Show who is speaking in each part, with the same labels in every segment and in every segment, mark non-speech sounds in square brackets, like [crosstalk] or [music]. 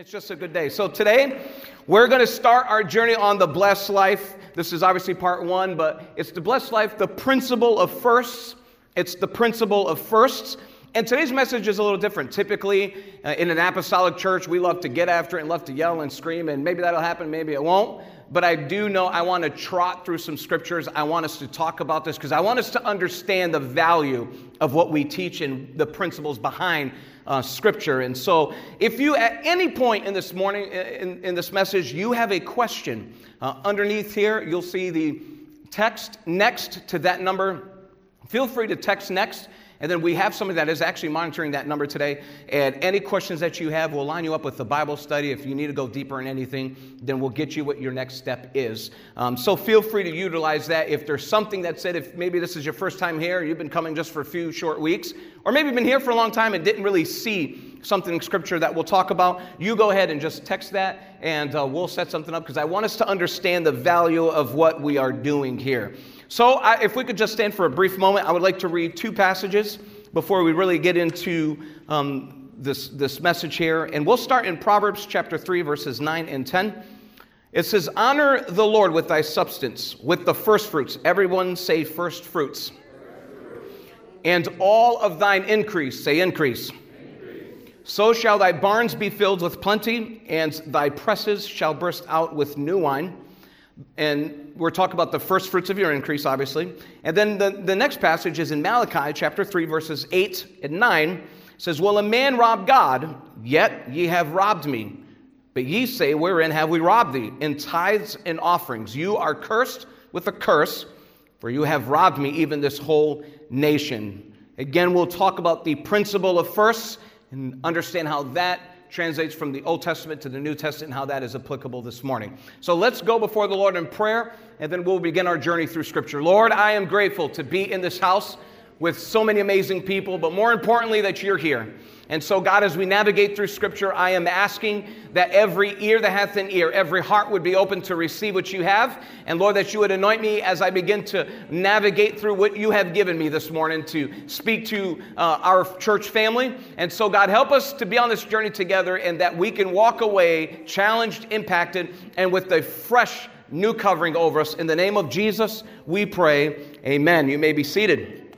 Speaker 1: It's just a good day. So today, we're going to start our journey on the blessed life. This is obviously part one, but it's the blessed life, the principle of firsts. It's the principle of firsts. And today's message is a little different. Typically, uh, in an apostolic church, we love to get after it and love to yell and scream, and maybe that'll happen, maybe it won't. But I do know I want to trot through some scriptures. I want us to talk about this because I want us to understand the value of what we teach and the principles behind uh, scripture. And so, if you at any point in this morning, in, in this message, you have a question, uh, underneath here, you'll see the text next to that number. Feel free to text next. And then we have somebody that is actually monitoring that number today. And any questions that you have, we'll line you up with the Bible study. If you need to go deeper in anything, then we'll get you what your next step is. Um, so feel free to utilize that. If there's something that said, if maybe this is your first time here, you've been coming just for a few short weeks, or maybe been here for a long time and didn't really see something in Scripture that we'll talk about, you go ahead and just text that and uh, we'll set something up because I want us to understand the value of what we are doing here. So, I, if we could just stand for a brief moment, I would like to read two passages before we really get into um, this, this message here. And we'll start in Proverbs chapter 3, verses 9 and 10. It says, Honor the Lord with thy substance, with the first fruits. Everyone say first fruits and all of thine increase, say increase. So shall thy barns be filled with plenty, and thy presses shall burst out with new wine. And we're talking about the first fruits of your increase, obviously. And then the, the next passage is in Malachi chapter 3, verses 8 and 9. It says, Will a man rob God? Yet ye have robbed me. But ye say, Wherein have we robbed thee? In tithes and offerings. You are cursed with a curse for you have robbed me, even this whole nation. Again, we'll talk about the principle of first and understand how that translates from the Old Testament to the New Testament and how that is applicable this morning. So let's go before the Lord in prayer, and then we'll begin our journey through Scripture. Lord, I am grateful to be in this house with so many amazing people, but more importantly, that you're here. And so, God, as we navigate through Scripture, I am asking that every ear that hath an ear, every heart would be open to receive what you have. And Lord, that you would anoint me as I begin to navigate through what you have given me this morning to speak to uh, our church family. And so, God, help us to be on this journey together and that we can walk away challenged, impacted, and with a fresh new covering over us. In the name of Jesus, we pray. Amen. You may be seated.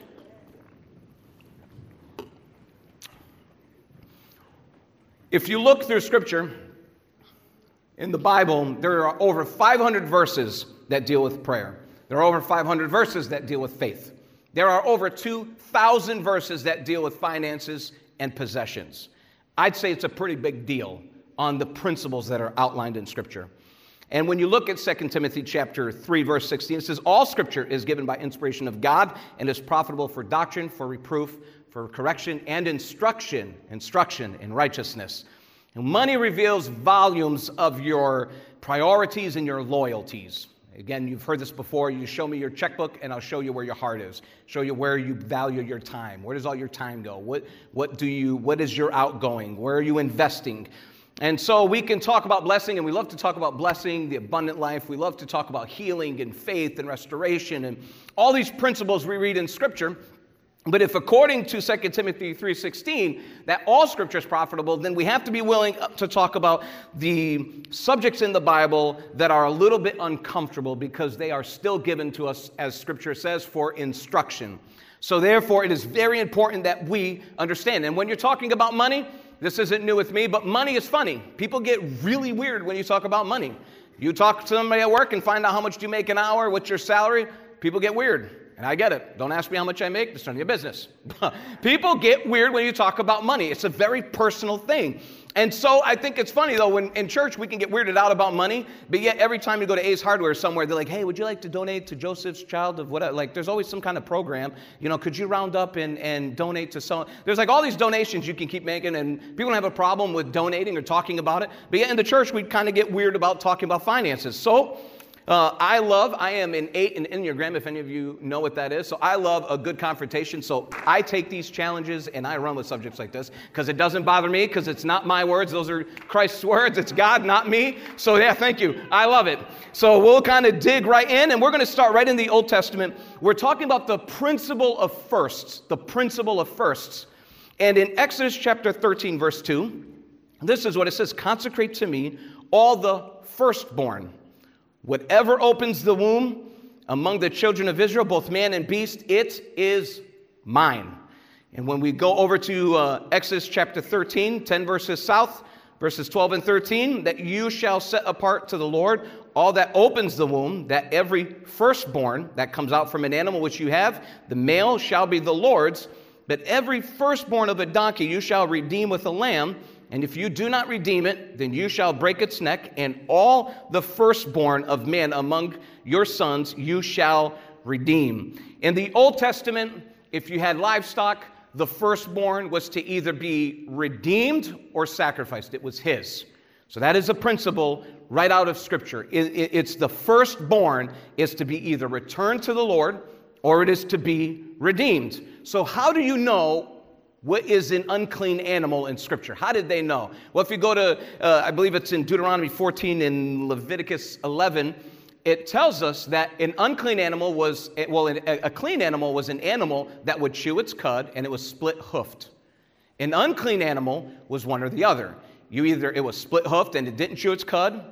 Speaker 1: If you look through Scripture, in the Bible, there are over 500 verses that deal with prayer. There are over 500 verses that deal with faith. There are over 2,000 verses that deal with finances and possessions. I'd say it's a pretty big deal on the principles that are outlined in Scripture. And when you look at 2 Timothy chapter 3 verse 16 it says all scripture is given by inspiration of God and is profitable for doctrine, for reproof, for correction and instruction, instruction in righteousness. And money reveals volumes of your priorities and your loyalties. Again, you've heard this before. You show me your checkbook, and I'll show you where your heart is. Show you where you value your time. Where does all your time go? What, what do you? What is your outgoing? Where are you investing? And so we can talk about blessing, and we love to talk about blessing, the abundant life. We love to talk about healing and faith and restoration and all these principles we read in Scripture. But if according to 2 Timothy 3:16 that all scripture is profitable, then we have to be willing to talk about the subjects in the Bible that are a little bit uncomfortable because they are still given to us as scripture says for instruction. So therefore it is very important that we understand. And when you're talking about money, this isn't new with me, but money is funny. People get really weird when you talk about money. You talk to somebody at work and find out how much you make an hour, what's your salary, people get weird. And I get it. Don't ask me how much I make, it's none of your business. [laughs] People get weird when you talk about money. It's a very personal thing. And so I think it's funny though, when in church we can get weirded out about money, but yet every time you go to Ace Hardware somewhere, they're like, hey, would you like to donate to Joseph's Child of what? Like, there's always some kind of program. You know, could you round up and, and donate to some? There's like all these donations you can keep making, and people don't have a problem with donating or talking about it. But yet in the church, we kind of get weird about talking about finances. So uh, I love, I am an eight in Enneagram, if any of you know what that is. So I love a good confrontation. So I take these challenges and I run with subjects like this because it doesn't bother me because it's not my words. Those are Christ's words. It's God, not me. So yeah, thank you. I love it. So we'll kind of dig right in and we're going to start right in the Old Testament. We're talking about the principle of firsts, the principle of firsts. And in Exodus chapter 13, verse 2, This is what it says consecrate to me all the firstborn. Whatever opens the womb among the children of Israel, both man and beast, it is mine. And when we go over to uh, Exodus chapter 13, 10 verses south, verses 12 and 13, that you shall set apart to the Lord all that opens the womb, that every firstborn that comes out from an animal which you have, the male shall be the Lord's, but every firstborn of a donkey you shall redeem with a lamb. And if you do not redeem it, then you shall break its neck, and all the firstborn of men among your sons you shall redeem. In the Old Testament, if you had livestock, the firstborn was to either be redeemed or sacrificed. It was his. So that is a principle right out of Scripture. it's the firstborn is to be either returned to the Lord or it is to be redeemed. So how do you know what is an unclean animal in Scripture? How did they know? Well, if you go to, uh, I believe it's in Deuteronomy 14 and Leviticus 11, it tells us that an unclean animal was, well, a clean animal was an animal that would chew its cud and it was split hoofed. An unclean animal was one or the other. You either, it was split hoofed and it didn't chew its cud,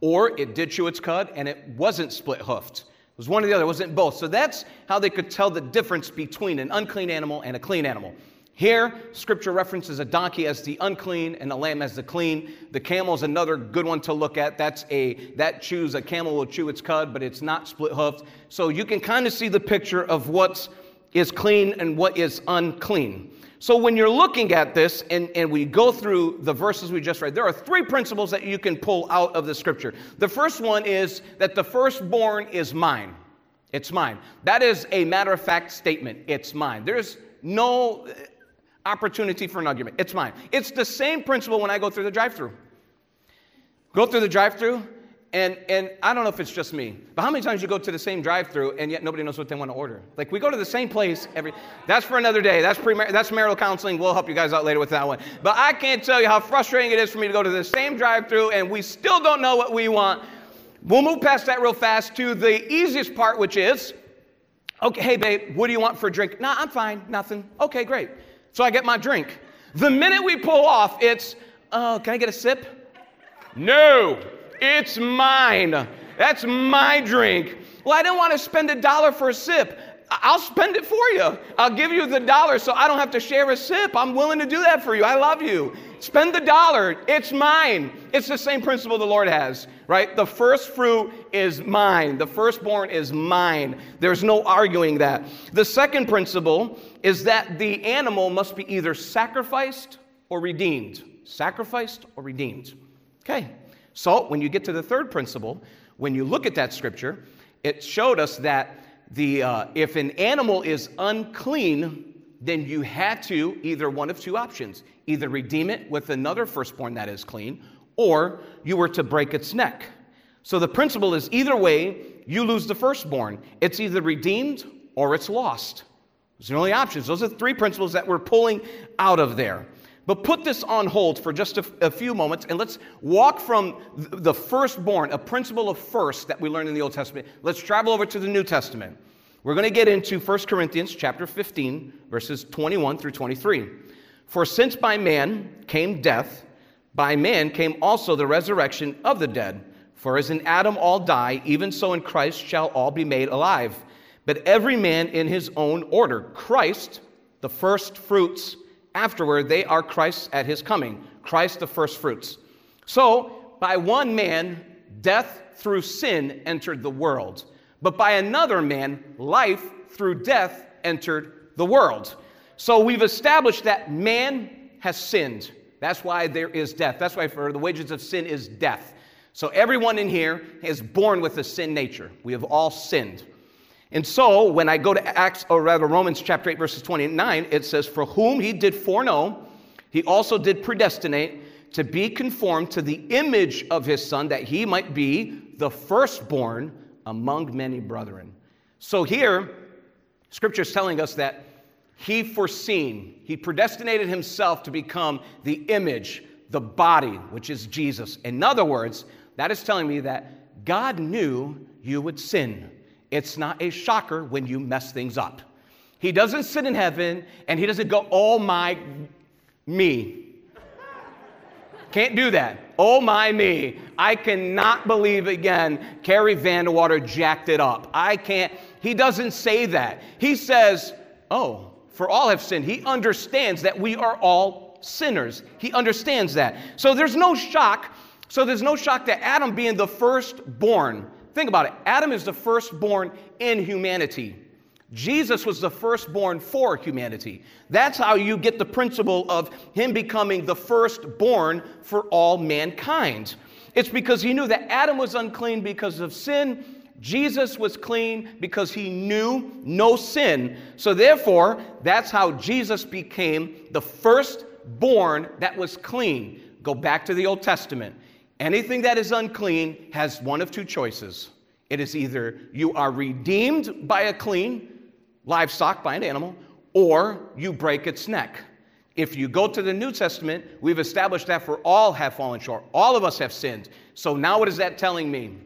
Speaker 1: or it did chew its cud and it wasn't split hoofed. It was one or the other, it wasn't both. So that's how they could tell the difference between an unclean animal and a clean animal. Here, scripture references a donkey as the unclean and a lamb as the clean. The camel is another good one to look at. That's a that chews a camel will chew its cud, but it's not split hoofed. So you can kind of see the picture of what is clean and what is unclean. So when you're looking at this and, and we go through the verses we just read, there are three principles that you can pull out of the scripture. The first one is that the firstborn is mine. It's mine. That is a matter of fact statement. It's mine. There's no opportunity for an argument. It's mine. It's the same principle when I go through the drive through. Go through the drive through, and, and I don't know if it's just me, but how many times you go to the same drive-through and yet nobody knows what they want to order? Like we go to the same place every. That's for another day. That's pre that's marital counseling. We'll help you guys out later with that one. But I can't tell you how frustrating it is for me to go to the same drive-through and we still don't know what we want. We'll move past that real fast to the easiest part, which is, okay, hey babe, what do you want for a drink? Nah, I'm fine, nothing. Okay, great. So I get my drink. The minute we pull off, it's, oh, can I get a sip? No. It's mine. That's my drink. Well, I didn't want to spend a dollar for a sip. I'll spend it for you. I'll give you the dollar so I don't have to share a sip. I'm willing to do that for you. I love you. Spend the dollar. It's mine. It's the same principle the Lord has, right? The first fruit is mine. The firstborn is mine. There's no arguing that. The second principle is that the animal must be either sacrificed or redeemed. Sacrificed or redeemed. Okay. So, when you get to the third principle, when you look at that scripture, it showed us that the, uh, if an animal is unclean, then you had to either one of two options either redeem it with another firstborn that is clean, or you were to break its neck. So the principle is either way, you lose the firstborn. It's either redeemed or it's lost. Those are the only options. Those are the three principles that we're pulling out of there. But put this on hold for just a, a, few moments and let's walk from the firstborn, a principle of first that we learned in the Old Testament. Let's travel over to the New Testament. We're going to get into 1 Corinthians chapter 15, verses 21 through 23. For since by man came death, by man came also the resurrection of the dead. For as in Adam all die, even so in Christ shall all be made alive. But every man in his own order. Christ, the first fruits Afterward, they are Christ at his coming, Christ the first fruits. So, by one man, death through sin entered the world. But by another man, life through death entered the world. So we've established that man has sinned. That's why there is death. That's why for the wages of sin is death. So everyone in here is born with a sin nature. We have all sinned. And so when I go to Acts, or rather Romans chapter 8, verses 29, it says, For whom he did foreknow, he also did predestinate to be conformed to the image of his son, that he might be the firstborn among many brethren. So here, scripture is telling us that he foreseen, he predestinated himself to become the image, the body, which is Jesus. In other words, that is telling me that God knew you would sin. It's not a shocker when you mess things up. He doesn't sit in heaven and he doesn't go, oh my, me. Can't do that. Oh my me. I cannot believe again Carrie Vandewater jacked it up. I can't. He doesn't say that. He says, Oh, for all have sinned. He understands that we are all sinners. He understands that. So there's no shock. So there's no shock that Adam being the firstborn. Think about it. Adam is the firstborn in humanity. Jesus was the firstborn for humanity. That's how you get the principle of him becoming the firstborn for all mankind. It's because he knew that Adam was unclean because of sin. Jesus was clean because he knew no sin. So, therefore, that's how Jesus became the firstborn that was clean. Go back to the Old Testament. Anything that is unclean has one of two choices. It is either you are redeemed by a clean, livestock by an animal, or you break its neck. If you go to the New Testament, we've established that for all have fallen short. All of us have sinned. So now what is that telling me?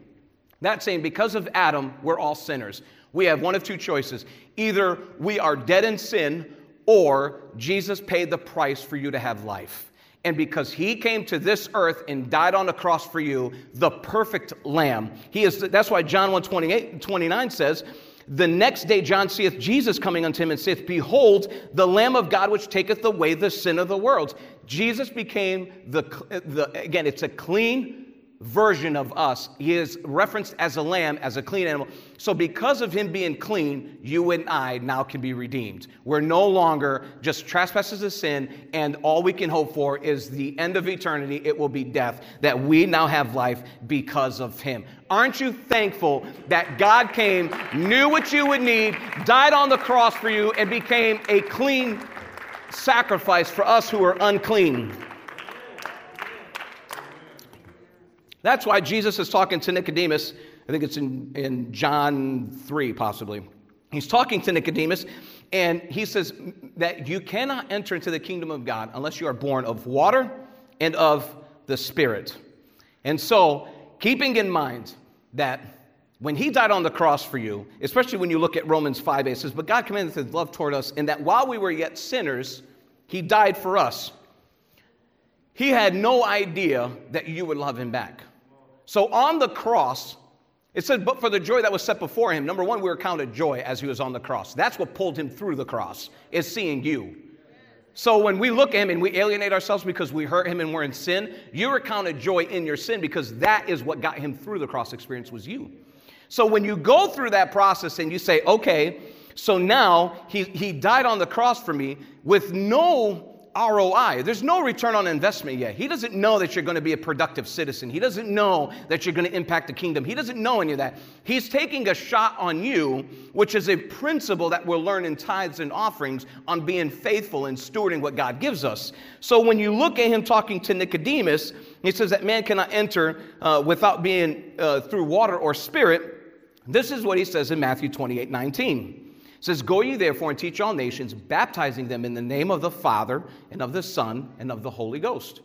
Speaker 1: That's saying because of Adam, we're all sinners. We have one of two choices. Either we are dead in sin, or Jesus paid the price for you to have life. And because he came to this earth and died on the cross for you, the perfect lamb. He is that's why John 1 28, 29 says, the next day, John seeth Jesus coming unto him and saith, Behold, the Lamb of God which taketh away the sin of the world. Jesus became the, the again, it's a clean version of us. He is referenced as a lamb, as a clean animal. So, because of him being clean, you and I now can be redeemed. We're no longer just trespassers of sin, and all we can hope for is the end of eternity. It will be death, that we now have life because of him. Aren't you thankful that God came, knew what you would need, died on the cross for you, and became a clean sacrifice for us who are unclean? That's why Jesus is talking to Nicodemus. I think it's in, in John 3, possibly. He's talking to Nicodemus, and he says that you cannot enter into the kingdom of God unless you are born of water and of the Spirit. And so, keeping in mind that when he died on the cross for you, especially when you look at Romans 5 it says, But God commanded his love toward us, in that while we were yet sinners, he died for us. He had no idea that you would love him back. So on the cross, it said, but for the joy that was set before him, number one, we were counted joy as he was on the cross. That's what pulled him through the cross, is seeing you. So when we look at him and we alienate ourselves because we hurt him and we're in sin, you are counted joy in your sin because that is what got him through the cross experience was you. So when you go through that process and you say, okay, so now he, he died on the cross for me with no ROI. There's no return on investment yet. He doesn't know that you're going to be a productive citizen. He doesn't know that you're going to impact the kingdom. He doesn't know any of that. He's taking a shot on you, which is a principle that we'll learn in tithes and offerings on being faithful and stewarding what God gives us. So when you look at him talking to Nicodemus, he says that man cannot enter uh, without being uh, through water or spirit. This is what he says in Matthew 28 19 says, Go ye therefore and teach all nations, baptizing them in the name of the Father and of the Son and of the Holy Ghost.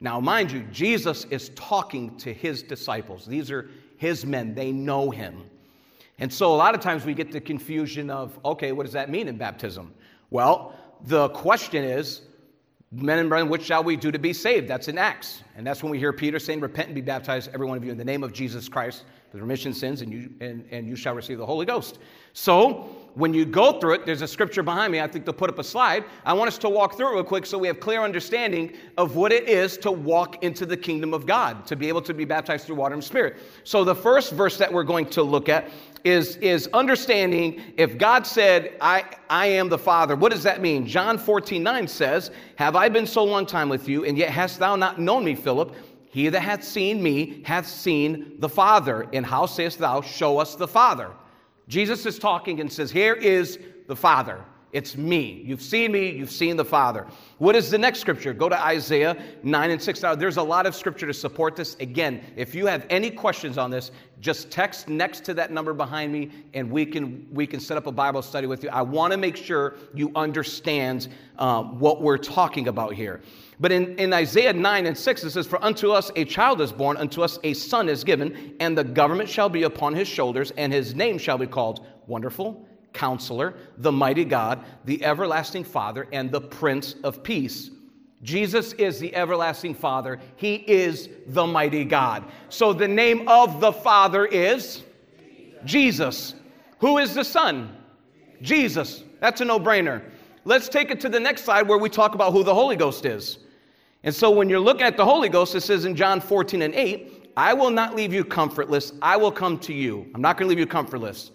Speaker 1: Now, mind you, Jesus is talking to his disciples. These are his men, they know him. And so a lot of times we get the confusion of, okay, what does that mean in baptism? Well, the question is, men and brethren, what shall we do to be saved? That's in Acts. And that's when we hear Peter saying, Repent and be baptized, every one of you, in the name of Jesus Christ, for the remission of sins, and you, and, and you shall receive the Holy Ghost. So, when you go through it, there's a scripture behind me. I think they'll put up a slide. I want us to walk through it real quick so we have clear understanding of what it is to walk into the kingdom of God, to be able to be baptized through water and spirit. So, the first verse that we're going to look at is, is understanding if God said, I, I am the Father, what does that mean? John 14, 9 says, Have I been so long time with you, and yet hast thou not known me, Philip? He that hath seen me hath seen the Father. And how sayest thou, Show us the Father? Jesus is talking and says, Here is the Father. It's me. You've seen me, you've seen the Father. What is the next scripture? Go to Isaiah 9 and 6. Now, there's a lot of scripture to support this. Again, if you have any questions on this, just text next to that number behind me and we can, we can set up a Bible study with you. I want to make sure you understand um, what we're talking about here. But in, in Isaiah 9 and 6, it says, For unto us a child is born, unto us a son is given, and the government shall be upon his shoulders, and his name shall be called Wonderful, Counselor, the Mighty God, the Everlasting Father, and the Prince of Peace. Jesus is the everlasting Father. He is the mighty God. So the name of the Father is Jesus. Who is the Son? Jesus. That's a no brainer. Let's take it to the next slide where we talk about who the Holy Ghost is. And so when you're looking at the Holy Ghost, it says in John 14 and 8, I will not leave you comfortless. I will come to you. I'm not going to leave you comfortless.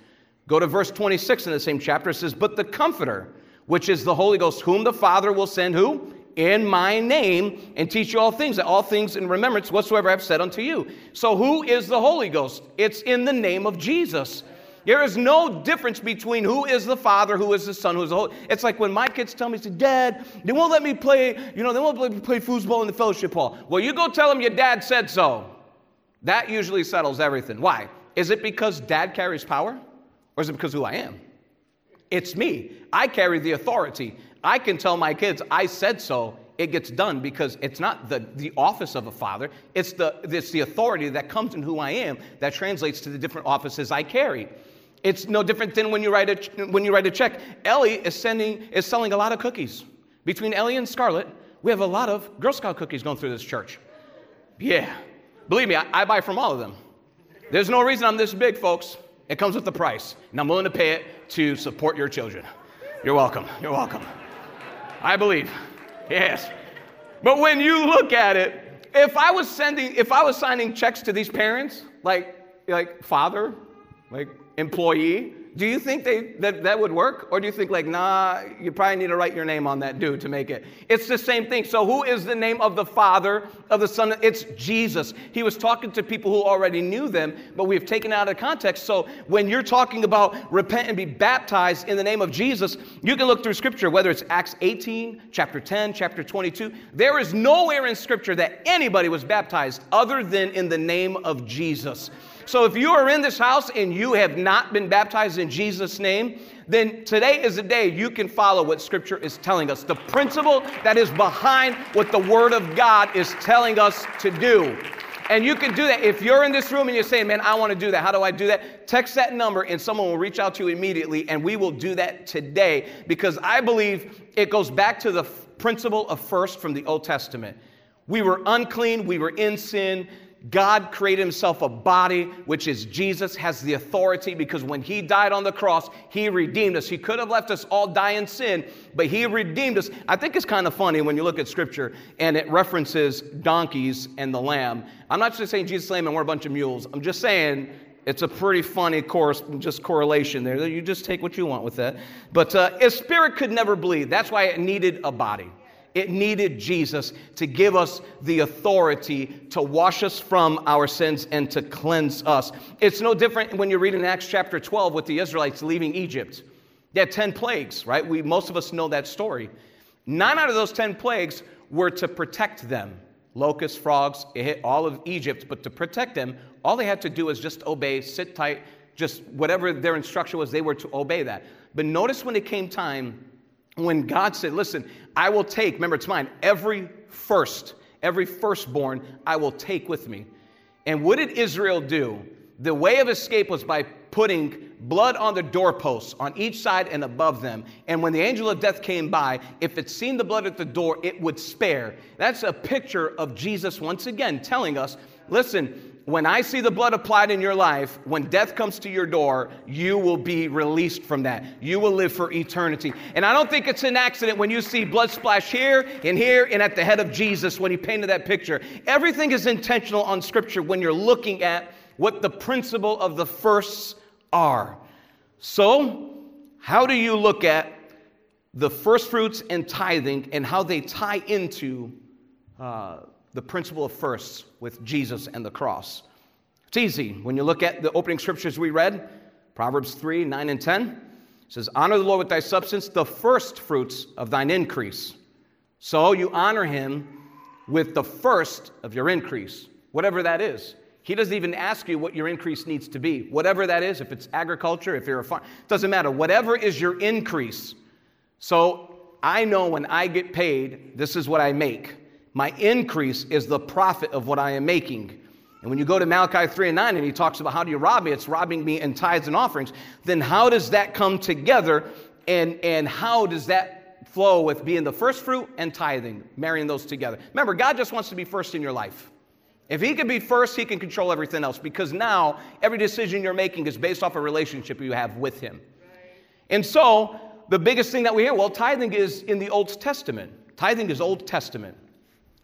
Speaker 1: Go to verse 26 in the same chapter. It says, But the Comforter, which is the Holy Ghost, whom the Father will send who? In my name, and teach you all things, all things in remembrance whatsoever I've said unto you. So who is the Holy Ghost? It's in the name of Jesus. There is no difference between who is the Father, who is the Son, who is the Holy. It's like when my kids tell me, say, Dad, they won't let me play, you know, they won't let me play foosball in the fellowship hall. Well, you go tell them your dad said so. That usually settles everything. Why? Is it because dad carries power? Or is it because who I am? It's me. I carry the authority. I can tell my kids, I said so. It gets done because it's not the, the office of a father, it's the, it's the authority that comes in who I am that translates to the different offices I carry. It's no different than when you write a, when you write a check. Ellie is, sending, is selling a lot of cookies. Between Ellie and Scarlett, we have a lot of Girl Scout cookies going through this church. Yeah. Believe me, I, I buy from all of them. There's no reason I'm this big, folks. It comes with the price, and I'm willing to pay it to support your children. You're welcome. You're welcome. I believe. Yes. But when you look at it, if I was sending, if I was signing checks to these parents, like, like father, like employee, do you think they, that that would work? Or do you think, like, nah, you probably need to write your name on that dude to make it? It's the same thing. So, who is the name of the Father, of the Son? It's Jesus. He was talking to people who already knew them, but we've taken out of context. So, when you're talking about repent and be baptized in the name of Jesus, you can look through Scripture, whether it's Acts 18, chapter 10, chapter 22. There is nowhere in Scripture that anybody was baptized other than in the name of Jesus. So if you are in this house and you have not been baptized in Jesus' name, then today is the day you can follow what Scripture is telling us. The principle that is behind what the Word of God is telling us to do. And you can do that. If you're in this room and you're saying, man, I want to do that, how do I do that? Text that number and someone will reach out to you immediately, and we will do that today because I believe it goes back to the principle of first from the Old Testament. We were unclean, we were in sin. God created himself a body, which is Jesus, has the authority because when he died on the cross, he redeemed us. He could have left us all die in sin, but he redeemed us. I think it's kind of funny when you look at scripture and it references donkeys and the lamb. I'm not just saying Jesus, lamb, and we're a bunch of mules. I'm just saying it's a pretty funny course, just correlation there. You just take what you want with that. But uh, a spirit could never bleed. That's why it needed a body. It needed Jesus to give us the authority to wash us from our sins and to cleanse us. It's no different when you read in Acts chapter 12 with the Israelites leaving Egypt. They had 10 plagues, right? We, most of us know that story. Nine out of those 10 plagues were to protect them. Locusts, frogs, it hit all of Egypt, but to protect them, all they had to do was just obey, sit tight, just whatever their instruction was, they were to obey that. But notice when it came time when God said, Listen, I will take, remember it's mine, every first, every firstborn I will take with me. And what did Israel do? The way of escape was by putting blood on the doorposts on each side and above them. And when the angel of death came by, if it seen the blood at the door, it would spare. That's a picture of Jesus once again telling us listen, when I see the blood applied in your life, when death comes to your door, you will be released from that. You will live for eternity. And I don't think it's an accident when you see blood splash here and here and at the head of Jesus when he painted that picture. Everything is intentional on Scripture when you're looking at what the principle of the firsts are. So, how do you look at the first fruits and tithing and how they tie into uh, the principle of firsts with Jesus and the cross. It's easy. When you look at the opening scriptures we read, Proverbs 3 9 and 10, it says, Honor the Lord with thy substance, the first fruits of thine increase. So you honor him with the first of your increase, whatever that is. He doesn't even ask you what your increase needs to be. Whatever that is, if it's agriculture, if you're a farm, it doesn't matter. Whatever is your increase. So I know when I get paid, this is what I make. My increase is the profit of what I am making. And when you go to Malachi 3 and 9 and he talks about how do you rob me? It's robbing me in tithes and offerings. Then how does that come together? And, and how does that flow with being the first fruit and tithing, marrying those together. Remember, God just wants to be first in your life. If He can be first, He can control everything else because now every decision you're making is based off a relationship you have with Him. And so, the biggest thing that we hear, well, tithing is in the Old Testament. Tithing is Old Testament.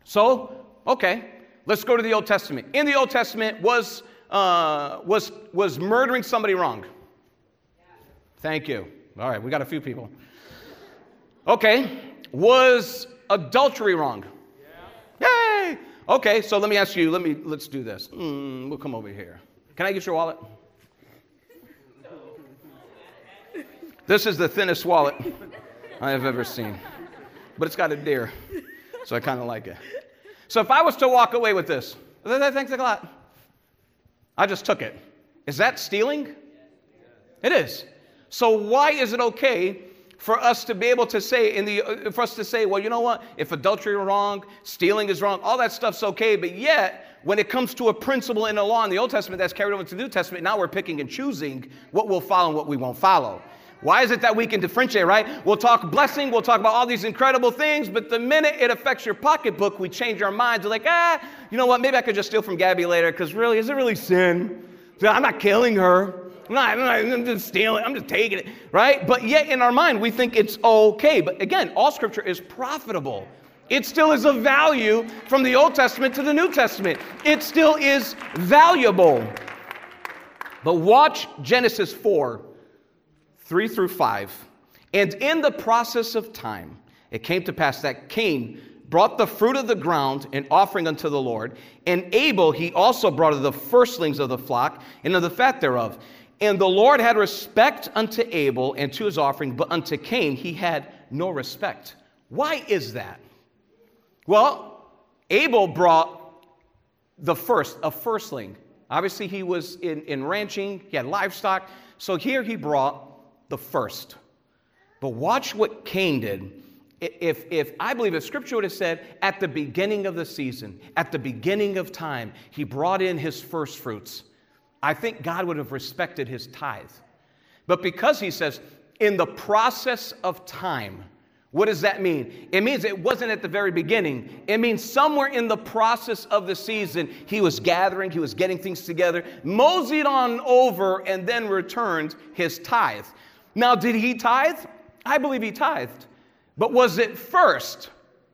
Speaker 1: So, okay, let's go to the Old Testament. In the Old Testament, was, uh, was, was murdering somebody wrong? Thank you. All right, we got a few people. Okay, was adultery wrong? Yeah. Yay! Okay, so let me ask you, let me, let's do this. Mm, we'll come over here. Can I get your wallet? This is the thinnest wallet I have ever seen, but it's got a deer, so I kind of like it. So if I was to walk away with this, thanks a lot. I just took it. Is that stealing? It is. So why is it okay for us to be able to say in the uh, for us to say, well, you know what? If adultery is wrong, stealing is wrong, all that stuff's okay, but yet when it comes to a principle in the law in the Old Testament that's carried over to the New Testament, now we're picking and choosing what we'll follow and what we won't follow. Why is it that we can differentiate, right? We'll talk blessing, we'll talk about all these incredible things, but the minute it affects your pocketbook, we change our minds. We're like, ah, you know what? Maybe I could just steal from Gabby later, because really, is it really sin? I'm not killing her. I'm not, I'm, I'm just stealing, I'm just taking it, right? But yet in our mind, we think it's okay. But again, all scripture is profitable. It still is of value from the Old Testament to the New Testament. It still is valuable. But watch Genesis 4 3 through 5. And in the process of time, it came to pass that Cain brought the fruit of the ground in offering unto the Lord, and Abel he also brought of the firstlings of the flock and of the fat thereof. And the Lord had respect unto Abel and to his offering, but unto Cain he had no respect. Why is that? Well, Abel brought the first, a firstling. Obviously, he was in, in ranching, he had livestock. So here he brought the first. But watch what Cain did. If, if I believe if scripture would have said at the beginning of the season, at the beginning of time, he brought in his first fruits, I think God would have respected his tithe. But because he says, in the process of time, what does that mean? It means it wasn't at the very beginning. It means somewhere in the process of the season, he was gathering, he was getting things together, moseyed on over, and then returned his tithe. Now, did he tithe? I believe he tithed. But was it first?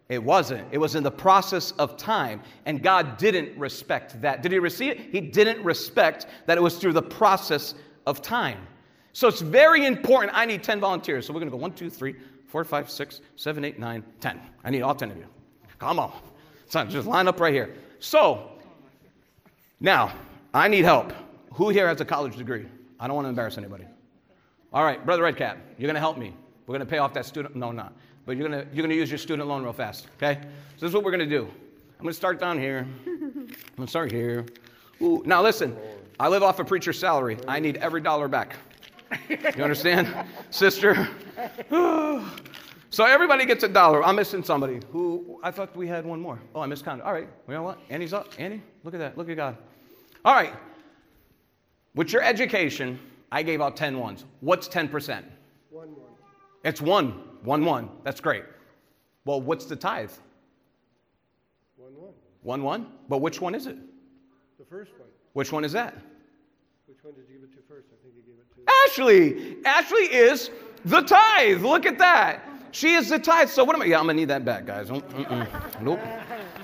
Speaker 1: It wasn't. It was in the process of time, and God didn't respect that. Did he receive it? He didn't respect that it was through the process of time. So it's very important. I need 10 volunteers. So we're going to go 1, 2, 3, 4, 5, 6, 7, 8, 9, 10. I need all 10 of you. Come on. So just line up right here. So, now, I need help. Who here has a college degree? I don't want to embarrass anybody. All right, Brother Redcap, you're going to help me. We're going to pay off that student. No, not. But you're going to, you're going to use your student loan real fast, okay? So this is what we're going to do. I'm going to start down here. I'm going to start here. Ooh, now listen, I live off a preacher's salary. I need every dollar back. You understand, [laughs] sister? [sighs] so everybody gets a dollar. I'm missing somebody. Who I thought we had one more. Oh, I miscounted. All right. You know what? Annie's up. Annie, look at that. Look at God. All right. With your education, I gave out 10 ones. What's 10%? One, one. It's one. One, one. That's great. Well, what's the tithe?
Speaker 2: One, one.
Speaker 1: One, one? But which one is it?
Speaker 2: The first one.
Speaker 1: Which one is that?
Speaker 2: Which one did you give it to first? I think you gave it to.
Speaker 1: Ashley. Ashley is the tithe. Look at that. She is the tithe. So what am I? Yeah, I'm gonna need that back, guys. Mm-mm. Nope.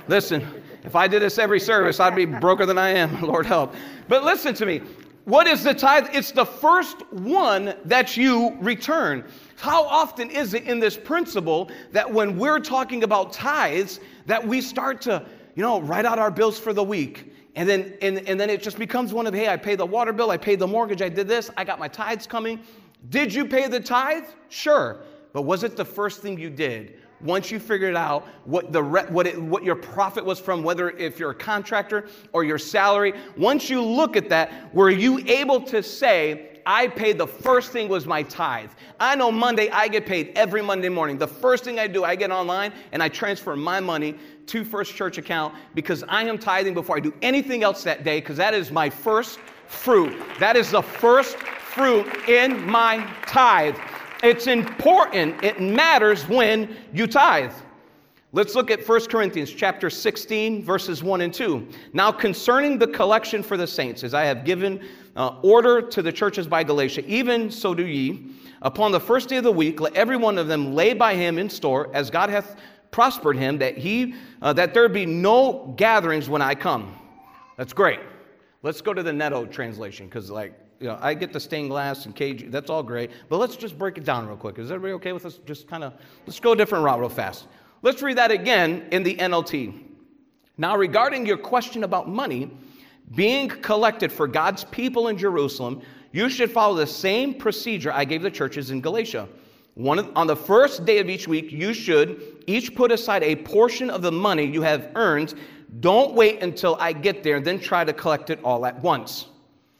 Speaker 1: Listen, if I did this every service, I'd be broker than I am. [laughs] Lord help. But listen to me. What is the tithe? It's the first one that you return. How often is it in this principle that when we're talking about tithes, that we start to, you know, write out our bills for the week? And then, and, and then it just becomes one of, hey, I paid the water bill, I paid the mortgage, I did this, I got my tithes coming. Did you pay the tithe? Sure. But was it the first thing you did? Once you figured out what, the what, it, what your profit was from, whether if you're a contractor or your salary, once you look at that, were you able to say, I paid the first thing was my tithe. I know Monday I get paid every Monday morning. The first thing I do, I get online and I transfer my money to First Church account because I am tithing before I do anything else that day because that is my first fruit. That is the first fruit in my tithe. It's important. It matters when you tithe. Let's look at 1 Corinthians chapter 16 verses 1 and 2. Now concerning the collection for the saints as I have given uh, order to the churches by Galatia even so do ye upon the first day of the week let every one of them lay by him in store as God hath prospered him that he uh, that there be no gatherings when I come. That's great. Let's go to the Netto translation cuz like you know, I get the stained glass and cage, that's all great. But let's just break it down real quick. Is everybody okay with us? Just kind of, let's go a different route real fast. Let's read that again in the NLT. Now, regarding your question about money being collected for God's people in Jerusalem, you should follow the same procedure I gave the churches in Galatia. One, on the first day of each week, you should each put aside a portion of the money you have earned. Don't wait until I get there, and then try to collect it all at once.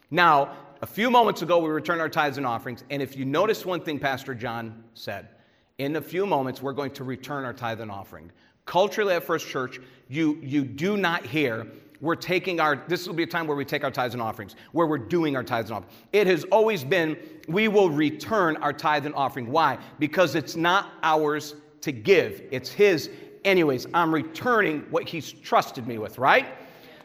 Speaker 1: Now, a few moments ago, we returned our tithes and offerings, and if you notice one thing Pastor John said, in a few moments, we're going to return our tithe and offering. Culturally at First Church, you, you do not hear we're taking our, this will be a time where we take our tithes and offerings, where we're doing our tithes and offerings. It has always been, we will return our tithe and offering. Why? Because it's not ours to give, it's His. Anyways, I'm returning what He's trusted me with, right?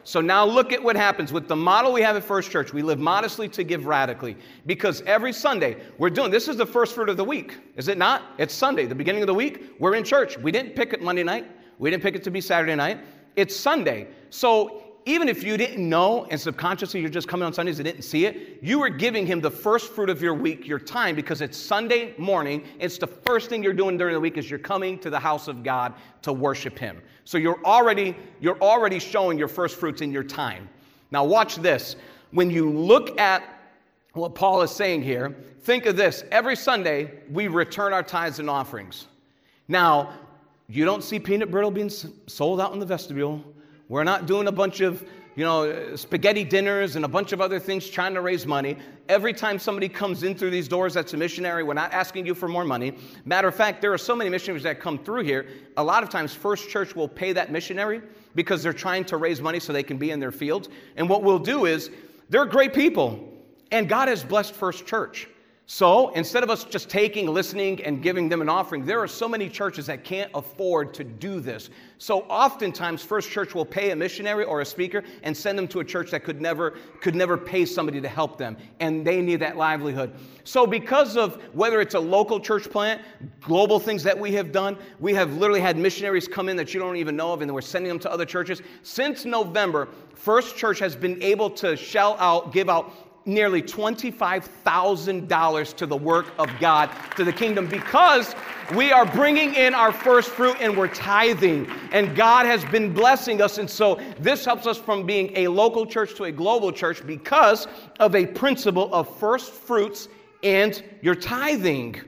Speaker 1: So now look at what happens with the model we have at First Church. We live modestly to give radically because every Sunday we're doing this is the first fruit of the week, is it not? It's Sunday, the beginning of the week. We're in church. We didn't pick it Monday night. We didn't pick it to be Saturday night. It's Sunday. So even if you didn't know and subconsciously you're just coming on Sundays and didn't see it, you were giving him the first fruit of your week, your time, because it's Sunday morning. It's the first thing you're doing during the week is you're coming to the house of God to worship him. So you're already, you're already showing your first fruits in your time. Now watch this. When you look at what Paul is saying here, think of this. Every Sunday, we return our tithes and offerings. Now, you don't see peanut brittle being sold out in the vestibule. We're not doing a bunch of, you know, spaghetti dinners and a bunch of other things trying to raise money. Every time somebody comes in through these doors that's a missionary, we're not asking you for more money. Matter of fact, there are so many missionaries that come through here. A lot of times, First Church will pay that missionary because they're trying to raise money so they can be in their fields. And what we'll do is, they're great people, and God has blessed First Church. So instead of us just taking, listening, and giving them an offering, there are so many churches that can't afford to do this. So oftentimes, First Church will pay a missionary or a speaker and send them to a church that could never, could never pay somebody to help them, and they need that livelihood. So because of whether it's a local church plant, global things that we have done, we have literally had missionaries come in that you don't even know of, and we're sending them to other churches. Since November, First Church has been able to shell out, give out nearly $25,000 to the work of God, to the kingdom, because we are bringing in our first fruit and we're tithing. And God has been blessing us. And so this helps us from being a local church to a global church because of a principle of first fruits and your tithing.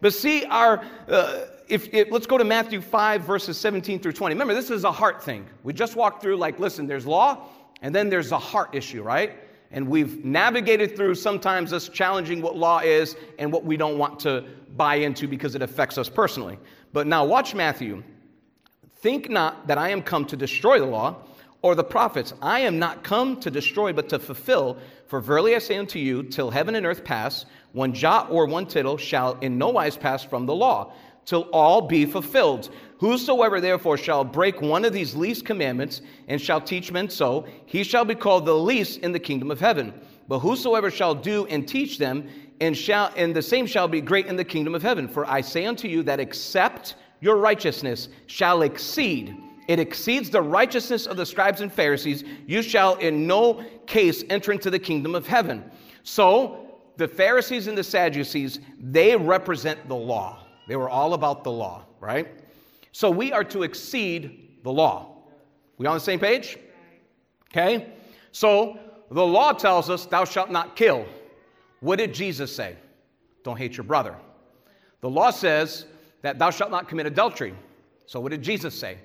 Speaker 1: But see, our. Uh, if, if, let's go to Matthew 5, verses 17 through 20. Remember, this is a heart thing. We just walked through, like, listen, there's law, and then there's a heart issue, right? And we've navigated through sometimes us challenging what law is and what we don't want to buy into because it affects us personally. But now watch Matthew. Think not that I am come to destroy the law or the prophets. I am not come to destroy, but to fulfill. For verily I say unto you, till heaven and earth pass, one jot or one tittle shall in no wise pass from the law, till all be fulfilled. Whosoever therefore shall break one of these least commandments and shall teach men so, he shall be called the least in the kingdom of heaven. But whosoever shall do and teach them, and shall and the same shall be great in the kingdom of heaven. For I say unto you that except your righteousness shall exceed, it exceeds the righteousness of the scribes and Pharisees, you shall in no case enter into the kingdom of heaven. So the Pharisees and the Sadducees, they represent the law. They were all about the law, right? So we are to exceed the law. We on the same page? Okay? So the law tells us, Thou shalt not kill. What did Jesus say? Don't hate your brother. The law says that thou shalt not commit adultery. So what did Jesus say?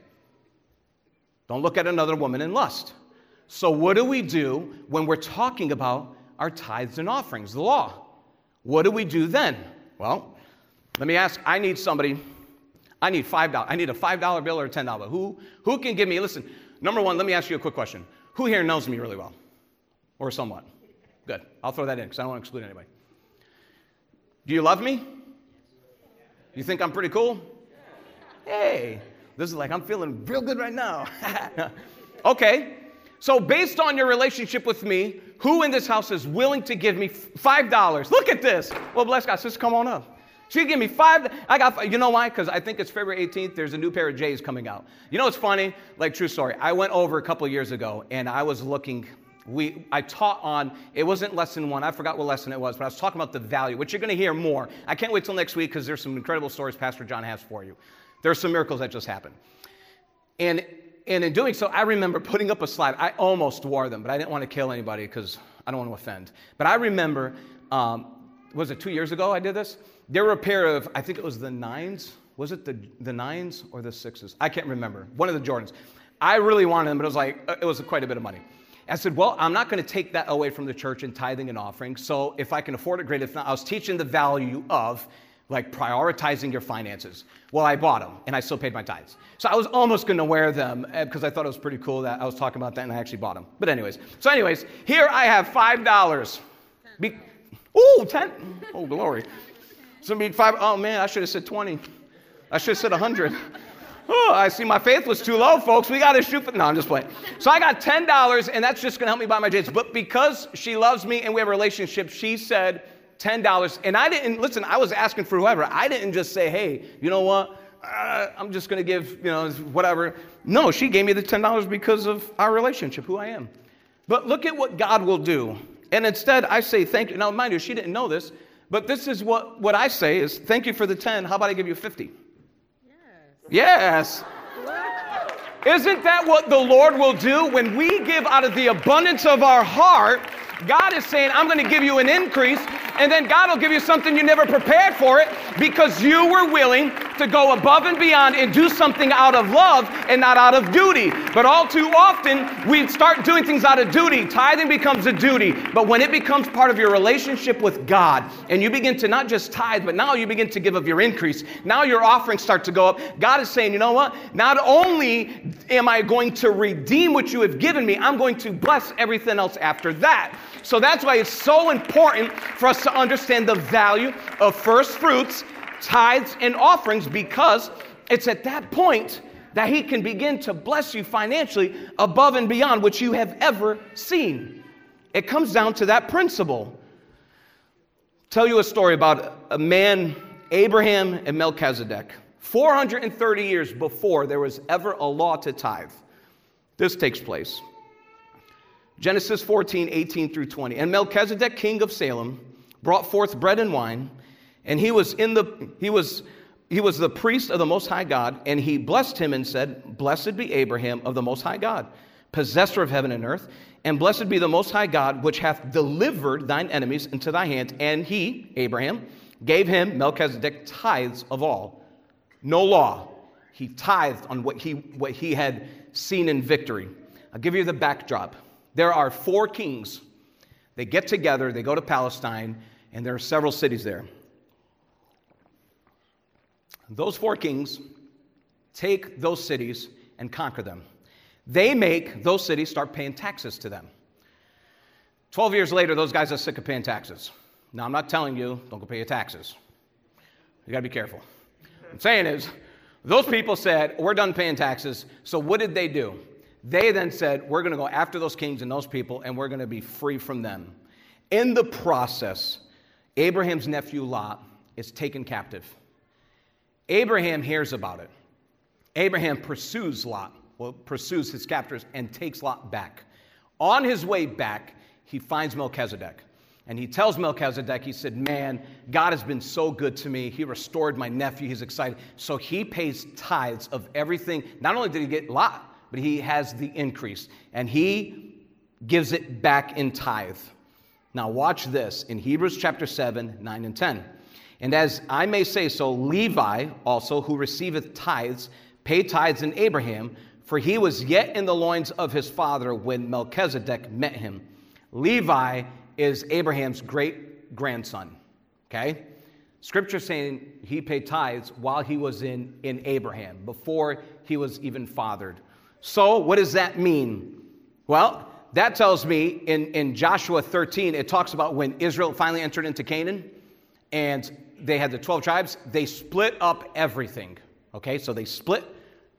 Speaker 1: Don't look at another woman in lust. So what do we do when we're talking about our tithes and offerings, the law? What do we do then? Well, let me ask I need somebody I need $5. I need a $5 bill or a $10 bill. Who, who can give me, listen, number one, let me ask you a quick question. Who here knows me really well? Or somewhat? Good. I'll throw that in because I don't want to exclude anybody. Do you love me? You think I'm pretty cool? Hey, this is like I'm feeling real good right now. [laughs] okay, so based on your relationship with me, who in this house is willing to give me $5? Look at this. Well, bless God, sister, come on up. She give me five. I got. You know why? Because I think it's February 18th. There's a new pair of J's coming out. You know what's funny? Like true story. I went over a couple years ago, and I was looking. We I taught on. It wasn't lesson one. I forgot what lesson it was, but I was talking about the value, which you're going to hear more. I can't wait till next week because there's some incredible stories Pastor John has for you. There's some miracles that just happened, and and in doing so, I remember putting up a slide. I almost wore them, but I didn't want to kill anybody because I don't want to offend. But I remember, um, was it two years ago I did this? There were a pair of, I think it was the nines. Was it the, the nines or the sixes? I can't remember. One of the Jordans. I really wanted them, but it was like, uh, it was quite a bit of money. I said, well, I'm not going to take that away from the church in tithing and offering. So if I can afford it, great. If not, I was teaching the value of like prioritizing your finances. Well, I bought them and I still paid my tithes. So I was almost going to wear them because uh, I thought it was pretty cool that I was talking about that and I actually bought them. But anyways, so anyways, here I have five dollars. Be- Ooh, ten. Oh, glory. So be five. Oh man, I should have said twenty. I should have said a hundred. Oh, I see my faith was too low, folks. We got to shoot for. No, I'm just playing. So I got $10, and that's just going to help me buy my J's. But because she loves me and we have a relationship, she said, $10. And I didn't, listen, I was asking for whoever. I didn't just say, hey, you know what? Uh, I'm just going to give, you know, whatever. No, she gave me the $10 because of our relationship, who I am. But look at what God will do. And instead, I say thank you. Now, mind you, she didn't know this, but this is what, what I say is thank you for the 10. How about I give you 50? Yes. yes. Isn't that what the Lord will do when we give out of the abundance of our heart? God is saying, I'm going to give you an increase, and then God will give you something you never prepared for it because you were willing to go above and beyond and do something out of love and not out of duty. But all too often, we start doing things out of duty. Tithing becomes a duty. But when it becomes part of your relationship with God, and you begin to not just tithe, but now you begin to give of your increase, now your offerings start to go up. God is saying, you know what? Not only am I going to redeem what you have given me, I'm going to bless everything else after that. So that's why it's so important for us to understand the value of first fruits, tithes, and offerings because it's at that point that He can begin to bless you financially above and beyond what you have ever seen. It comes down to that principle. Tell you a story about a man, Abraham and Melchizedek. 430 years before there was ever a law to tithe, this takes place. Genesis 14, 18 through 20. And Melchizedek, king of Salem, brought forth bread and wine, and he was in the he was he was the priest of the most high God, and he blessed him and said, Blessed be Abraham of the most high God, possessor of heaven and earth, and blessed be the most high God, which hath delivered thine enemies into thy hand. And he, Abraham, gave him Melchizedek tithes of all. No law. He tithed on what he what he had seen in victory. I'll give you the backdrop. There are four kings. They get together, they go to Palestine, and there are several cities there. Those four kings take those cities and conquer them. They make those cities start paying taxes to them. 12 years later, those guys are sick of paying taxes. Now, I'm not telling you, don't go pay your taxes. You got to be careful. What I'm saying is, those people said, We're done paying taxes. So, what did they do? They then said, We're to go after those kings and those people, and we're to be free from them. In the process, Abraham's nephew Lot is taken captive. Abraham hears about it. Abraham pursues Lot, well, pursues his captors, and takes Lot back. On his way back, he finds Melchizedek. And he tells Melchizedek, he said, Man, God has been so good to me. He restored my nephew. He's excited. So he pays tithes of everything. Not only did he get Lot, but he has the increase. And he gives it back in tithe. Now, watch this in Hebrews chapter 7, 9, and 10. And as I may say so, Levi also, who receiveth tithes, paid tithes in Abraham, for he was yet in the loins of his father when Melchizedek met him. Levi is Abraham's great grandson. Okay? Scripture saying he paid tithes while he was in, in Abraham, before he was even fathered. So, what does that mean? Well, that tells me in, in Joshua 13, it talks about when Israel finally entered into Canaan and they had the 12 tribes, they split up everything. Okay, so they split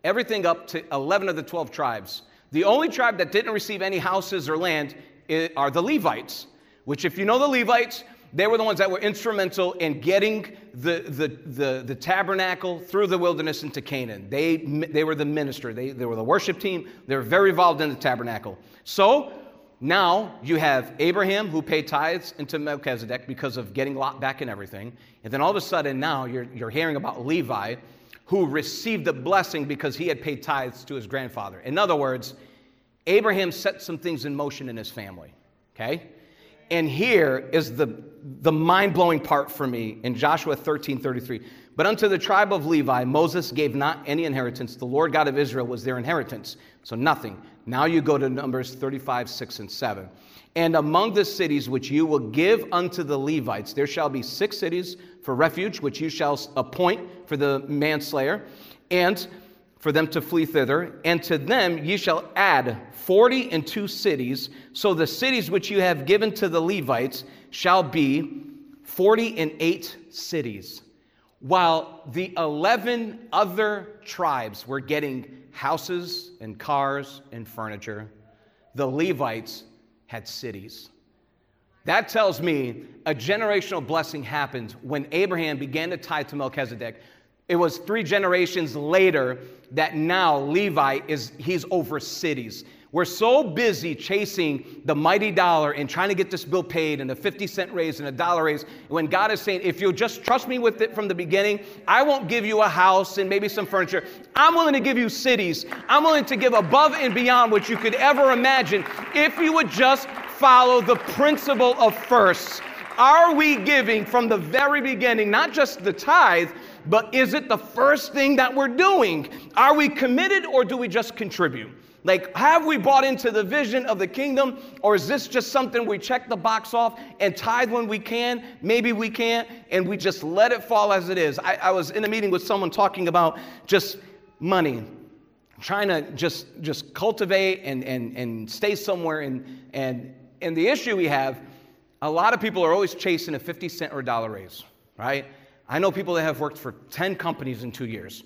Speaker 1: everything up to 11 of the 12 tribes. The only tribe that didn't receive any houses or land eh, are the Levites, which, if you know the Levites, they were the ones that were instrumental in getting the, the, the, the, tabernacle through the wilderness into Canaan. They, they were the minister, they, they were the worship team, they were very involved in the tabernacle. So now you have Abraham who paid tithes into Melchizedek because of getting Lot back and everything. And then all of a sudden now you're, you're hearing about Levi who received the blessing because he had paid tithes to his grandfather. In other words, Abraham set some things in motion in his family. Okay? And here is the, the mind blowing part for me in Joshua 13 33. But unto the tribe of Levi, Moses gave not any inheritance. The Lord God of Israel was their inheritance. So nothing. Now you go to Numbers 35, 6, and 7. And among the cities which you will give unto the Levites, there shall be six cities for refuge, which you shall appoint for the manslayer, and for them to flee thither. And to them ye shall add forty and two cities. So the cities which you have given to the Levites shall be forty and eight cities. While the 11 other tribes were getting houses and cars and furniture, the Levites had cities. That tells me a generational blessing happened when Abraham began to tithe to Melchizedek. It was three generations later that now Levi is he's over cities. We're so busy chasing the mighty dollar and trying to get this bill paid and a 50 cent raise and a dollar raise when God is saying, if you'll just trust me with it from the beginning, I won't give you a house and maybe some furniture. I'm willing to give you cities. I'm willing to give above and beyond what you could ever imagine if you would just follow the principle of first. Are we giving from the very beginning, not just the tithe, but is it the first thing that we're doing? Are we committed or do we just contribute? Like, have we bought into the vision of the kingdom, or is this just something we check the box off and tithe when we can? Maybe we can't, and we just let it fall as it is. I, I was in a meeting with someone talking about just money, trying to just just cultivate and and and stay somewhere. And and and the issue we have, a lot of people are always chasing a 50 cent or a dollar raise, right? I know people that have worked for 10 companies in two years,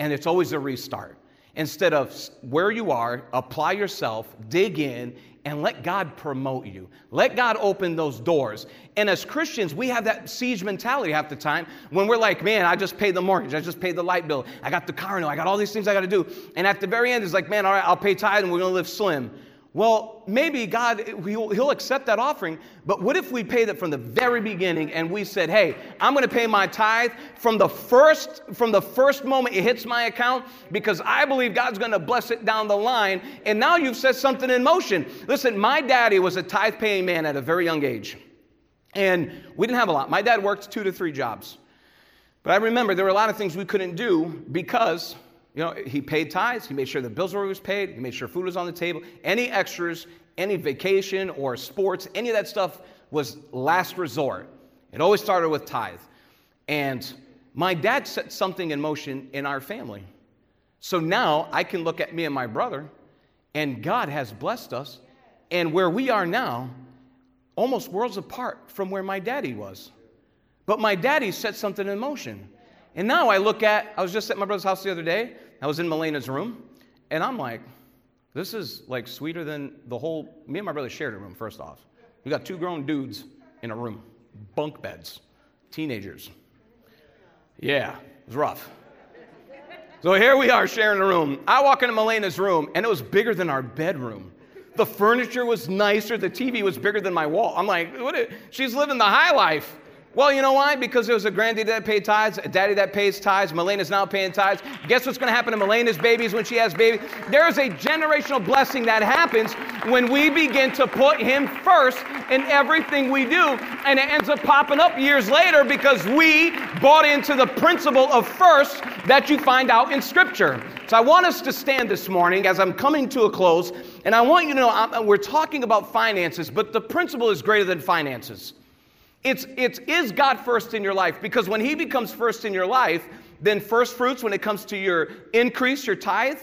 Speaker 1: and it's always a restart. Instead of where you are, apply yourself, dig in, and let God promote you. Let God open those doors. And as Christians, we have that siege mentality half the time when we're like, man, I just paid the mortgage, I just paid the light bill, I got the car note, I got all these things I got to do. And at the very end, it's like, man, all right, I'll pay tithe and we're going to live slim. Well, maybe God, he'll, accept that offering, but what if we paid it from the very beginning and we said, hey, I'm going to pay my tithe from the first, from the first moment it hits my account because I believe God's going to bless it down the line. And now you've set something in motion. Listen, my daddy was a tithe paying man at a very young age. And we didn't have a lot. My dad worked two to three jobs. But I remember there were a lot of things we couldn't do because you know, he paid tithes, he made sure the bills were always paid, he made sure food was on the table. Any extras, any vacation or sports, any of that stuff was last resort. It always started with tithe. And my dad set something in motion in our family. So now I can look at me and my brother, and God has blessed us. And where we are now, almost worlds apart from where my daddy was. But my daddy set something in motion. And now I look at, I was just at my brother's house the other day. I was in Melena's room, and I'm like, this is like sweeter than the whole. Me and my brother shared a room, first off. We got two grown dudes in a room, bunk beds, teenagers. Yeah, it was rough. So here we are sharing a room. I walk into Melena's room, and it was bigger than our bedroom. The furniture was nicer. The TV was bigger than my wall. I'm like, what is, she's living the high life. Well, you know why? Because there was a granddaddy that paid tithes, a daddy that pays tithes. Melena's now paying tithes. Guess what's going to happen to Melena's babies when she has babies? There is a generational blessing that happens when we begin to put Him first in everything we do. And it ends up popping up years later because we bought into the principle of first that you find out in Scripture. So I want us to stand this morning as I'm coming to a close. And I want you to know we're talking about finances, but the principle is greater than finances. It's, it's is God first in your life? Because when He becomes first in your life, then first fruits, when it comes to your increase, your tithe,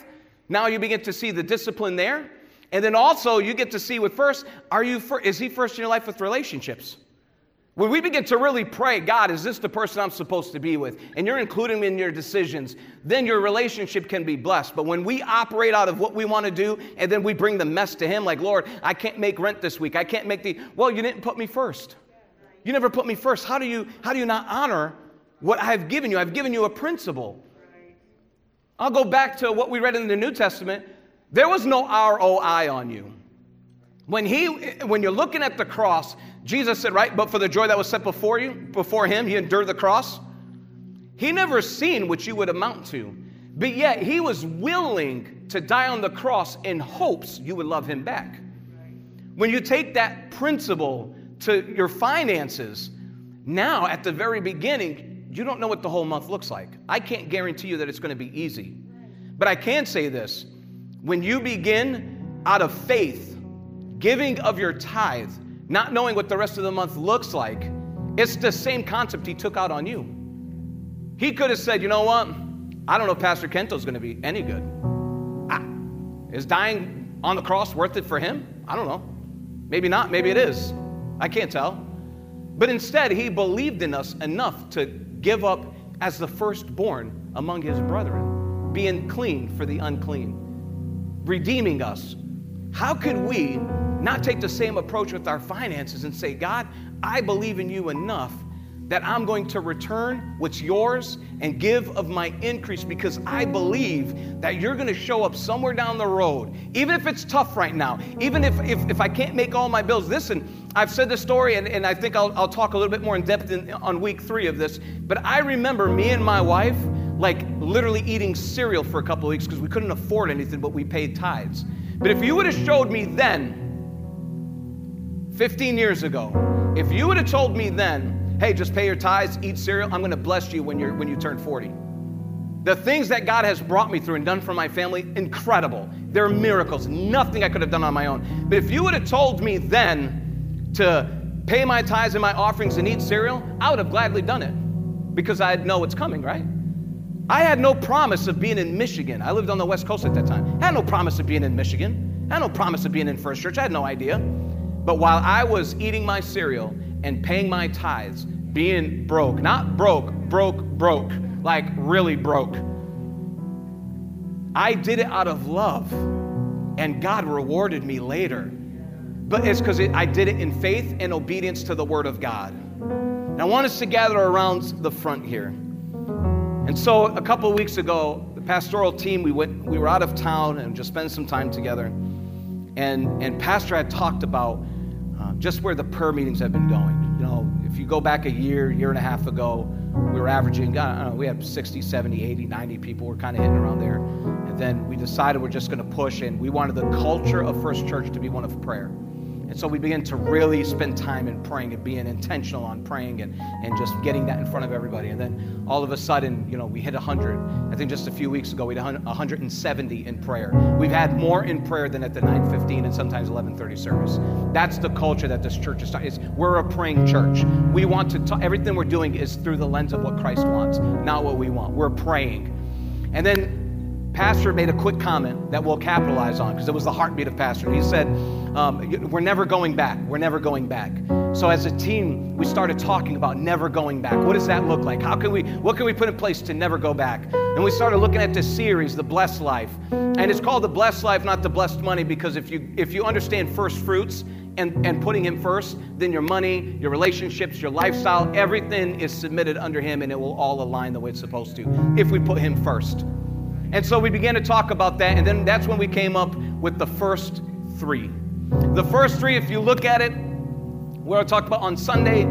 Speaker 1: now you begin to see the discipline there. And then also you get to see with first, are you, is He first in your life with relationships? When we begin to really pray, God, is this the person I'm supposed to be with? And you're including me in your decisions, then your relationship can be blessed. But when we operate out of what we want to do and then we bring the mess to Him, like, Lord, I can't make rent this week. I can't make the, well, you didn't put me first. You never put me first. How do you, how do you not honor what I've given you? I've given you a principle. I'll go back to what we read in the New Testament. There was no ROI on you. When he when you're looking at the cross, Jesus said, right, but for the joy that was set before you, before him, he endured the cross. He never seen what you would amount to. But yet he was willing to die on the cross in hopes you would love him back. When you take that principle to your finances, now at the very beginning, you don't know what the whole month looks like. I can't guarantee you that it's going to be easy. But I can say this when you begin out of faith, giving of your tithe, not knowing what the rest of the month looks like, it's the same concept he took out on you. He could have said, you know what? I don't know if Pastor Kento's going to be any good. Ah, is dying on the cross worth it for him? I don't know. Maybe not. Maybe it is. I can't tell. But instead, he believed in us enough to give up as the firstborn among his brethren, being clean for the unclean, redeeming us. How could we not take the same approach with our finances and say, God, I believe in you enough that I'm going to return what's yours and give of my increase because I believe that you're going to show up somewhere down the road, even if it's tough right now, even if, if, if I can't make all my bills. Listen, I've said this story and, and I think I'll, I'll talk a little bit more in depth in, on week three of this, but I remember me and my wife like literally eating cereal for a couple of weeks because we couldn't afford anything, but we paid tithes. But if you would have showed me then, 15 years ago, if you would have told me then, hey, just pay your tithes, eat cereal, I'm going to bless you when, you're, when you turn 40. The things that God has brought me through and done for my family, incredible. They're miracles, nothing I could have done on my own. But if you would have told me then to pay my tithes and my offerings and eat cereal, I would have gladly done it because I know what's coming, right? I had no promise of being in Michigan. I lived on the West Coast at that time. I had no promise of being in Michigan. I had no promise of being in First Church. I had no idea. But while I was eating my cereal and paying my tithes, being broke, not broke, broke, broke, like really broke, I did it out of love. And God rewarded me later. But it's because it, I did it in faith and obedience to the Word of God. And I want us to gather around the front here. And so a couple weeks ago, the pastoral team, we went, we were out of town and just spent some time together. And, and Pastor had talked about Um, just where the prayer meetings have been going. You know, if you go back a year, year and a half ago, we were averaging, I don't know, we had 60, 70, 80, 90 people. We're kind of hitting around there. And then we decided we're just going to push, and we wanted the culture of First Church to be one of prayer. And so we began to really spend time in praying and being intentional on praying and, and just getting that in front of everybody. And then all of a sudden, you know, we hit 100. I think just a few weeks ago, we had 170 in prayer. We've had more in prayer than at the 9:15 and sometimes 11:30 service. That's the culture that this church is. We're a praying church. We want to. Talk, everything we're doing is through the lens of what Christ wants, not what we want. We're praying, and then Pastor made a quick comment that we'll capitalize on because it was the heartbeat of Pastor. He said, um, We're never going back. We're never going back. So as a team, we started talking about never going back. What does that look like? How can we, what can we put in place to never go back? And we started looking at this series, The Blessed Life. And it's called The Blessed Life, not The Blessed Money, because if you, if you understand first fruits, and, and putting Him first, then your money, your relationships, your lifestyle, everything is submitted under Him and it will all align the way it's supposed to if we put Him first. And so we began to talk about that, and then that's when we came up with the first three. The first three, if you look at it, we're talking about on Sunday,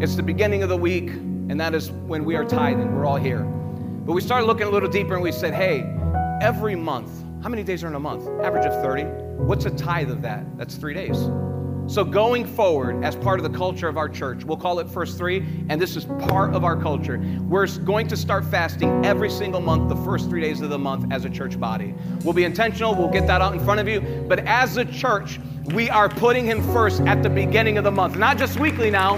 Speaker 1: it's the beginning of the week, and that is when we are tithing. We're all here. But we started looking a little deeper and we said, hey, every month, how many days are in a month? Average of 30. What's a tithe of that? That's three days. So, going forward, as part of the culture of our church, we'll call it First Three, and this is part of our culture. We're going to start fasting every single month, the first three days of the month, as a church body. We'll be intentional, we'll get that out in front of you, but as a church, we are putting Him first at the beginning of the month, not just weekly now.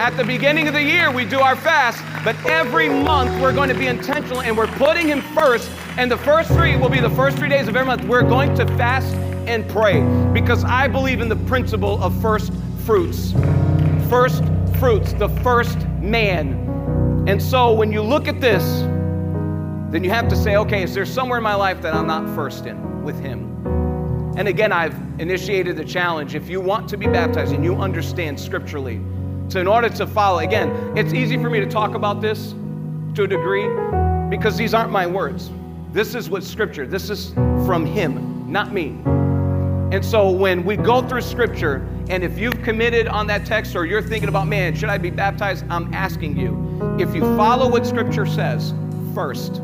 Speaker 1: At the beginning of the year, we do our fast, but every month we're going to be intentional and we're putting Him first. And the first three will be the first three days of every month. We're going to fast and pray because I believe in the principle of first fruits. first fruits, the first man. And so when you look at this, then you have to say, okay, is there somewhere in my life that I'm not first in with Him? And again, I've initiated the challenge. If you want to be baptized and you understand scripturally, so in order to follow, again, it's easy for me to talk about this to a degree because these aren't my words. This is what scripture, this is from Him, not me. And so when we go through scripture, and if you've committed on that text or you're thinking about, man, should I be baptized? I'm asking you, if you follow what scripture says first,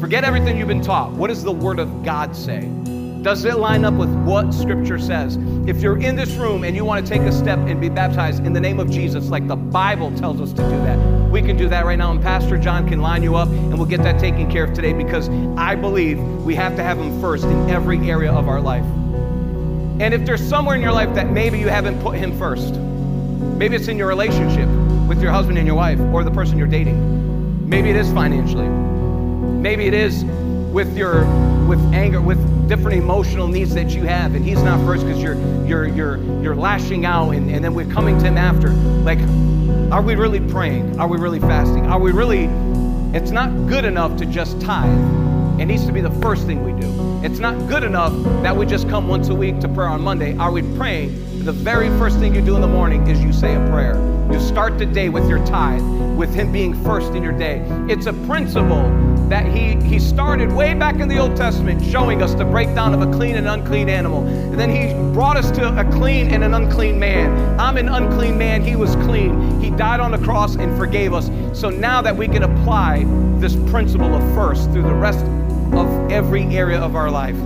Speaker 1: forget everything you've been taught. What does the word of God say? Does it line up with what Scripture says? If you're in this room and you want to take a step and be baptized in the name of Jesus, like the Bible tells us to do that, we can do that right now. And Pastor John can line you up and we'll get that taken care of today because I believe we have to have Him first in every area of our life. And if there's somewhere in your life that maybe you haven't put Him first, maybe it's in your relationship with your husband and your wife or the person you're dating, maybe it is financially, maybe it is with your with anger with different emotional needs that you have and he's not first because you're you're you're you're lashing out and, and then we're coming to him after. Like are we really praying? Are we really fasting? Are we really it's not good enough to just tithe it needs to be the first thing we do it's not good enough that we just come once a week to prayer on monday are we praying the very first thing you do in the morning is you say a prayer you start the day with your tithe with him being first in your day it's a principle that he, he started way back in the Old Testament, showing us the breakdown of a clean and unclean animal. And then he brought us to a clean and an unclean man. I'm an unclean man, he was clean. He died on the cross and forgave us. So now that we can apply this principle of first through the rest of every area of our life.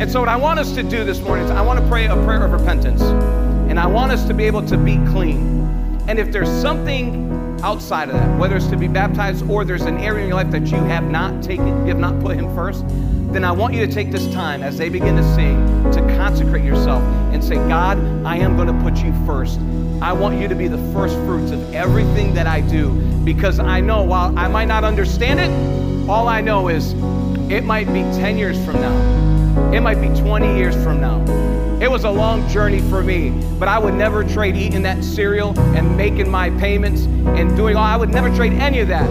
Speaker 1: And so, what I want us to do this morning is I want to pray a prayer of repentance. And I want us to be able to be clean. And if there's something outside of that, whether it's to be baptized or there's an area in your life that you have not taken, you have not put Him first, then I want you to take this time as they begin to sing to consecrate yourself and say, God, I am going to put you first. I want you to be the first fruits of everything that I do because I know while I might not understand it, all I know is it might be 10 years from now, it might be 20 years from now it was a long journey for me, but I would never trade eating that cereal and making my payments and doing all. I would never trade any of that.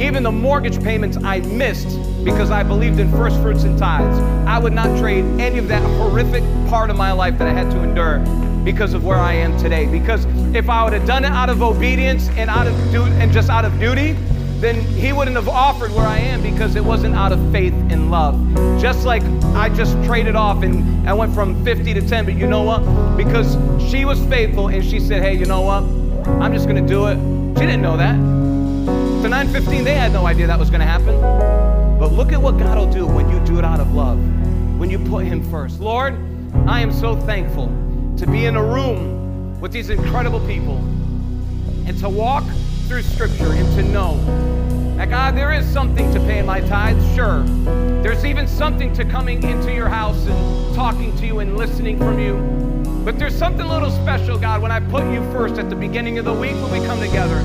Speaker 1: Even the mortgage payments I missed because I believed in first fruits and tithes. I would not trade any of that horrific part of my life that I had to endure because of where I am today. Because if I would have done it out of obedience and out of du- and just out of duty, then he wouldn't have offered where I am because it wasn't out of faith and love. Just like I just traded off and I went from 50 to 10, but you know what? Because she was faithful and she said, hey, you know what? I'm just to do it. She didn't know that. To 915, they had no idea that was to happen. But look at what God will do when you do it out of love, when you put Him first. Lord, I am so thankful to be in a room with these incredible people and to walk through Scripture and to know that God, there is something to paying my tithes, sure. There's even something to coming into your house and talking to you and listening from you. But there's something a little special, God, when I put you first at the beginning of the week when we come together.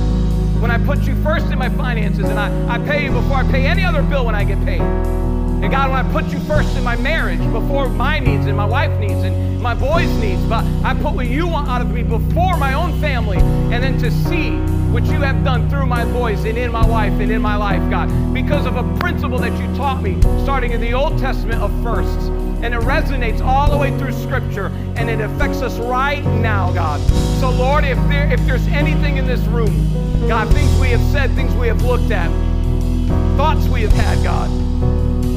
Speaker 1: When I put you first in my finances and I, I pay you before I pay any other bill when I get paid. And God, when I put you first in my marriage before my needs and my wife needs and my boys' needs, but I put what you want out of me before my own family, and then to see what you have done through my voice and in my wife and in my life, God, because of a principle that you taught me starting in the Old Testament of firsts. And it resonates all the way through Scripture, and it affects us right now, God. So, Lord, if, there, if there's anything in this room, God, things we have said, things we have looked at, thoughts we have had, God,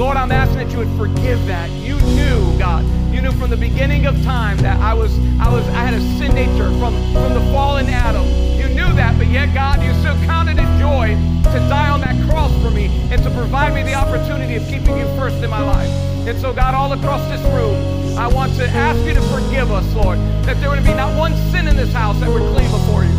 Speaker 1: Lord, I'm asking that you would forgive that. You knew, God, you knew from the beginning of time that I was, I was, I had a sin nature from, from the fallen Adam. That, but yet, God, you still counted it joy to die on that cross for me and to provide me the opportunity of keeping you first in my life. And so, God, all across this room, I want to ask you to forgive us, Lord, that there would be not one sin in this house that would clean before you.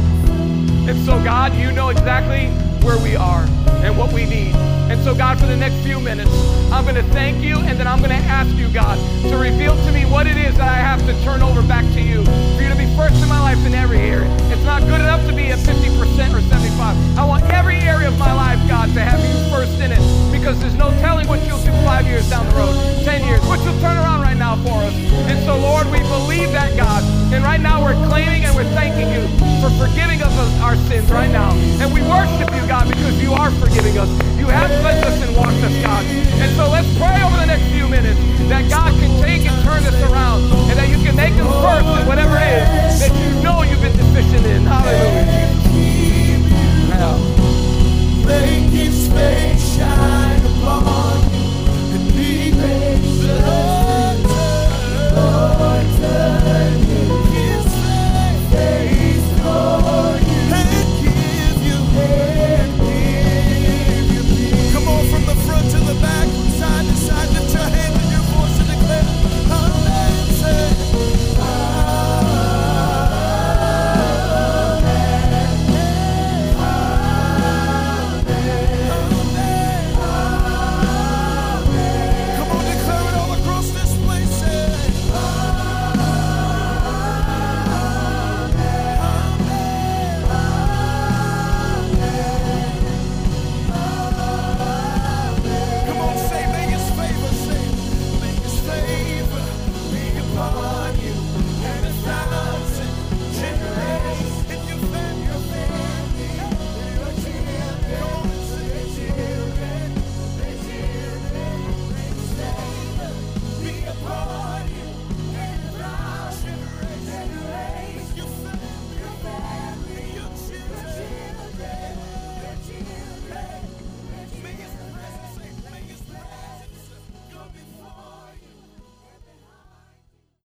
Speaker 1: And so, God, you know exactly where we are and what we need. And so, God, for the next few minutes, I'm going to thank you and then I'm going to ask you, God, to reveal to me what it is that I have to turn over back to you. For you to be first in my life in every area. It's not good enough to be at 50% or 75. I want every area of my life, God, to have you first in it because there's no telling what you'll do five years down the road, 10 years, what you'll turn around now for us. And so, Lord, we believe that, God. And right now we're claiming and we're thanking you for forgiving us our sins right now. And we worship you, God, because you are forgiving us. You have cleansed us and washed us, God. And so let's pray over the next few minutes that God